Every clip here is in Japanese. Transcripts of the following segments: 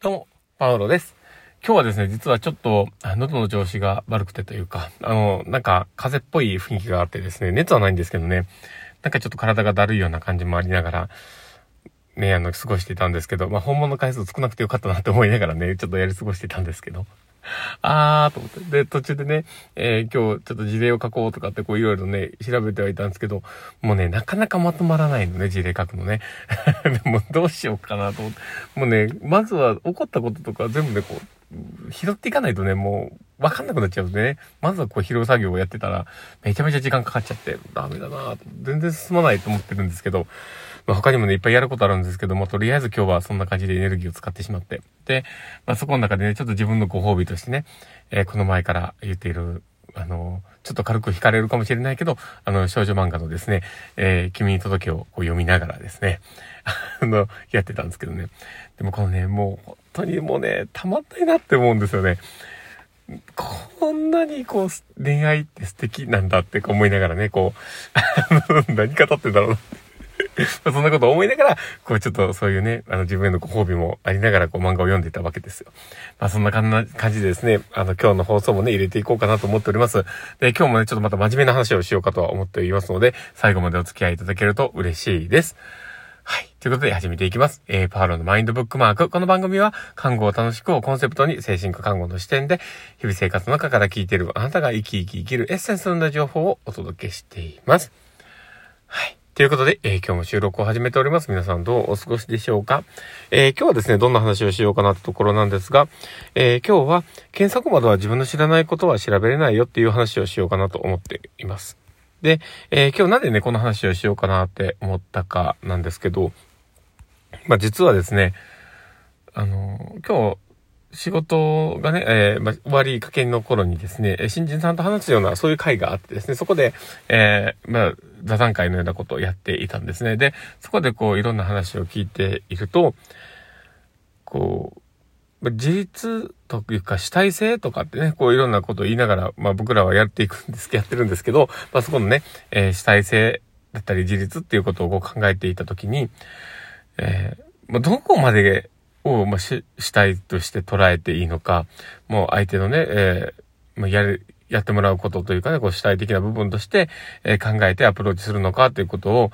どうも、パウロです。今日はですね、実はちょっと、喉の調子が悪くてというか、あの、なんか、風邪っぽい雰囲気があってですね、熱はないんですけどね、なんかちょっと体がだるいような感じもありながら、ね、あの、過ごしていたんですけど、まあ、本物の回数少なくてよかったなって思いながらね、ちょっとやり過ごしてたんですけど。あーと思って。で、途中でね、えー、今日ちょっと事例を書こうとかってこういろいろね、調べてはいたんですけど、もうね、なかなかまとまらないのね、事例書くのね。でもどうしようかなと思って。もうね、まずは起こったこととか全部ね、こう、拾っていかないとね、もう、わかんなくなっちゃうんでね。まずはこう拾う作業をやってたら、めちゃめちゃ時間かかっちゃって、ダメだなぁ全然進まないと思ってるんですけど、まあ、他にもね、いっぱいやることあるんですけども、とりあえず今日はそんな感じでエネルギーを使ってしまって。で、まあ、そこの中でね、ちょっと自分のご褒美としてね、えー、この前から言っている、あの、ちょっと軽く惹かれるかもしれないけど、あの、少女漫画のですね、えー、君に届けをこう読みながらですね、あの、やってたんですけどね。でもこのね、もう本当にもうね、たまんないなって思うんですよね。こんなにこう、恋愛って素敵なんだって思いながらね、こう、何語ってんだろうなって。ま そんなこと思いながら、こうちょっとそういうね、あの自分へのご褒美もありながらこう漫画を読んでいたわけですよ。まあそんな感じでですね、あの今日の放送もね、入れていこうかなと思っております。で、今日もね、ちょっとまた真面目な話をしようかとは思っておりますので、最後までお付き合いいただけると嬉しいです。はい。ということで始めていきます。えー、パーロのマインドブックマーク。この番組は、看護を楽しくをコンセプトに、精神科看護の視点で、日々生活の中から聞いているあなたが生き生き生きるエッセンスの情報をお届けしています。はい。ということで、えー、今日も収録を始めております。皆さんどうお過ごしでしょうか、えー、今日はですね、どんな話をしようかなってところなんですが、えー、今日は検索窓は自分の知らないことは調べれないよっていう話をしようかなと思っています。で、え今日なんでね、この話をしようかなって思ったかなんですけど、まあ、実はですね、あの、今日、仕事がね、えー、まあ、終わりかけの頃にですね、新人さんと話すような、そういう会があってですね、そこで、えー、まあ、座談会のようなことをやっていたんですね。で、そこでこう、いろんな話を聞いていると、こう、自立というか主体性とかってね、こういろんなことを言いながら、まあ僕らはやっていくんですけど、やってるんですけど、まあそこのね、えー、主体性だったり自立っていうことをこう考えていたときに、えー、まあ、どこまでを、まあ、主体として捉えていいのか、もう相手のね、えー、まあ、やる、やってもらうことというかね、こう主体的な部分として、えー、考えてアプローチするのかということを、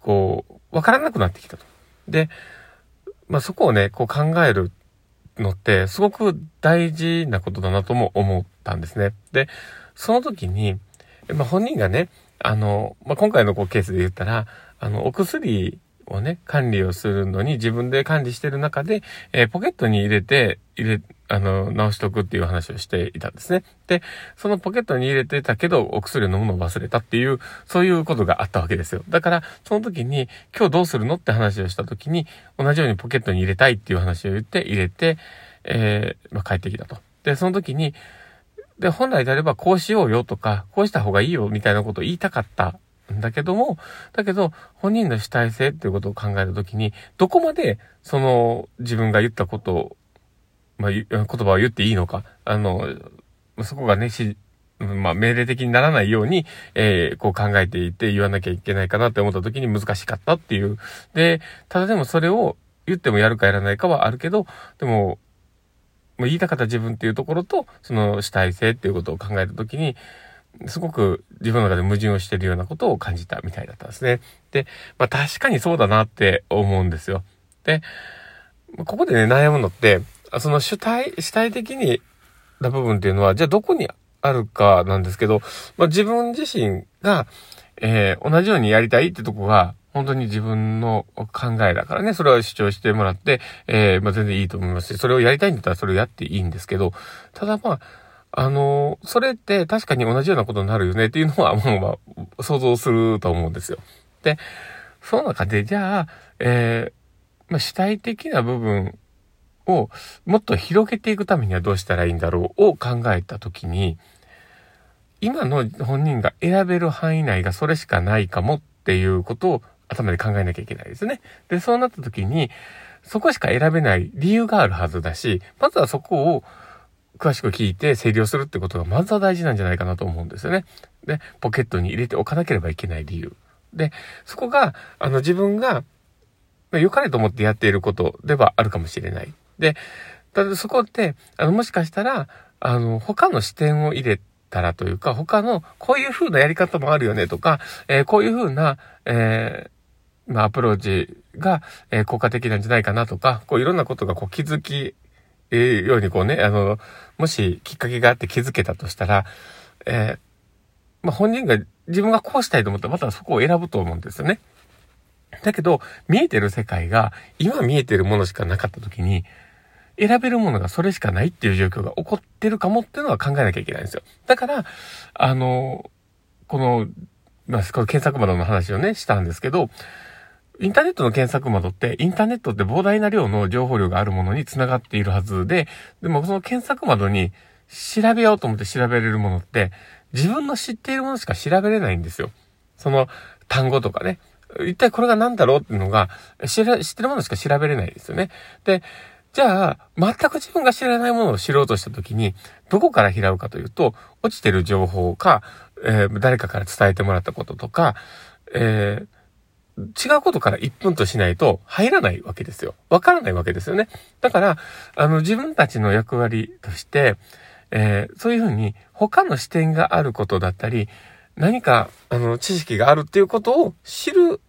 こう、わからなくなってきたと。で、まあ、そこをね、こう考えるのって、すごく大事なことだなとも思ったんですね。で、その時に、まあ、本人がね、あの、まあ、今回のこうケースで言ったら、あの、お薬をね、管理をするのに自分で管理してる中で、えー、ポケットに入れて、入れ、あの、直しとくっていう話をしていたんですね。で、そのポケットに入れてたけど、お薬を飲むのを忘れたっていう、そういうことがあったわけですよ。だから、その時に、今日どうするのって話をした時に、同じようにポケットに入れたいっていう話を言って、入れて、えー、まあ、帰ってきたと。で、その時に、で、本来であればこうしようよとか、こうした方がいいよみたいなことを言いたかっただけども、だけど、本人の主体性っていうことを考えたときに、どこまで、その、自分が言ったことを、まあ、言葉を言っていいのか、あの、そこがね、し、まあ、命令的にならないように、えー、こう考えていて言わなきゃいけないかなって思った時に難しかったっていう。で、ただでもそれを言ってもやるかやらないかはあるけど、でも、もう言いたかった自分っていうところと、その主体性っていうことを考えた時に、すごく自分の中で矛盾をしているようなことを感じたみたいだったんですね。で、まあ確かにそうだなって思うんですよ。で、ここでね、悩むのって、その主体、主体的にな部分っていうのは、じゃあどこにあるかなんですけど、まあ自分自身が、えー、同じようにやりたいってとこが、本当に自分の考えだからね、それは主張してもらって、えー、まあ全然いいと思いますし、それをやりたいんだったらそれをやっていいんですけど、ただまあ、あの、それって確かに同じようなことになるよねっていうのは、もう、まあ、想像すると思うんですよ。で、その中で、じゃあ、えー、まあ、主体的な部分をもっと広げていくためにはどうしたらいいんだろうを考えたときに、今の本人が選べる範囲内がそれしかないかもっていうことを頭で考えなきゃいけないですね。で、そうなった時に、そこしか選べない理由があるはずだし、まずはそこを詳しく聞いて整理をするってことがまずは大事なんじゃないかなと思うんですよね。で、ポケットに入れておかなければいけない理由。で、そこが、あの自分が良かれと思ってやっていることではあるかもしれない。で、ただそこって、あの、もしかしたら、あの、他の視点を入れたらというか、他の、こういう風なやり方もあるよねとか、えー、こういう風な、えー、まあ、アプローチが、えー、効果的なんじゃないかなとか、こういろんなことがこう気づき、えー、ようにこうね、あの、もしきっかけがあって気づけたとしたら、えー、まあ、本人が自分がこうしたいと思ったらまたそこを選ぶと思うんですよね。だけど、見えてる世界が今見えてるものしかなかった時に、選べるものがそれしかないっていう状況が起こってるかもっていうのは考えなきゃいけないんですよ。だから、あの、この、まあ、この検索窓の話をね、したんですけど、インターネットの検索窓って、インターネットって膨大な量の情報量があるものに繋がっているはずで、でもその検索窓に調べようと思って調べれるものって、自分の知っているものしか調べれないんですよ。その単語とかね。一体これが何だろうっていうのが、知ら、知ってるものしか調べれないですよね。で、じゃあ、全く自分が知らないものを知ろうとしたときに、どこから拾うかというと、落ちてる情報か、えー、誰かから伝えてもらったこととか、えー、違うことから一分としないと入らないわけですよ。わからないわけですよね。だから、あの、自分たちの役割として、えー、そういうふうに他の視点があることだったり、何か、あの、知識があるっていうことを知る、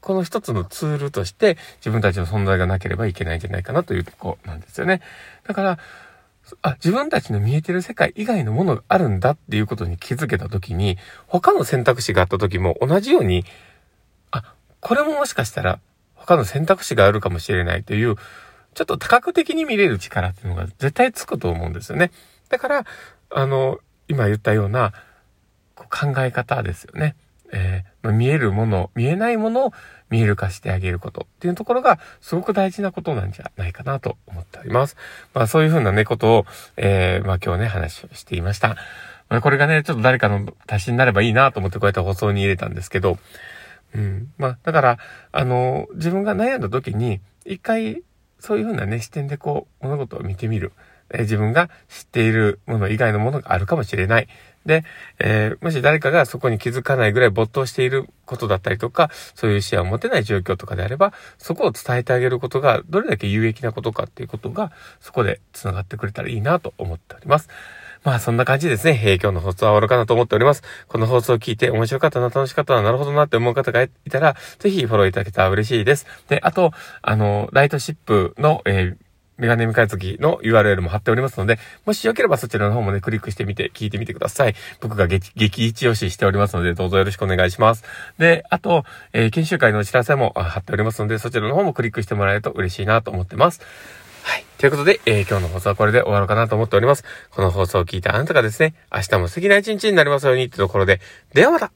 この一つのツールとして自分たちの存在がなければいけないんじゃないかなというとこなんですよね。だから、あ、自分たちの見えてる世界以外のものがあるんだっていうことに気づけたときに、他の選択肢があったときも同じように、これももしかしたら他の選択肢があるかもしれないという、ちょっと多角的に見れる力っていうのが絶対つくと思うんですよね。だから、あの、今言ったような考え方ですよね。えー、まあ、見えるもの、見えないものを見える化してあげることっていうところがすごく大事なことなんじゃないかなと思っております。まあそういうふうなね、ことを、えー、まあ今日ね、話をしていました。まあこれがね、ちょっと誰かの足しになればいいなと思ってこうやって放送に入れたんですけど、うん。まあだから、あの、自分が悩んだ時に、一回そういうふうなね、視点でこう、物事を見てみる。え自分が知っているもの以外のものがあるかもしれない。で、えー、もし誰かがそこに気づかないぐらい没頭していることだったりとか、そういう視野を持てない状況とかであれば、そこを伝えてあげることがどれだけ有益なことかっていうことが、そこで繋がってくれたらいいなと思っております。まあそんな感じですね。え、今日の放送は終わるかなと思っております。この放送を聞いて面白かったな、楽しかったな、なるほどなって思う方がいたら、ぜひフォローいただけたら嬉しいです。で、あと、あの、ライトシップの、えーメガネ未開月の URL も貼っておりますので、もしよければそちらの方もね、クリックしてみて、聞いてみてください。僕が激、激一押ししておりますので、どうぞよろしくお願いします。で、あと、えー、研修会のお知らせも貼っておりますので、そちらの方もクリックしてもらえると嬉しいなと思ってます。はい。ということで、えー、今日の放送はこれで終わろうかなと思っております。この放送を聞いたあなたがですね、明日も素敵な一日になりますようにってところで、ではまた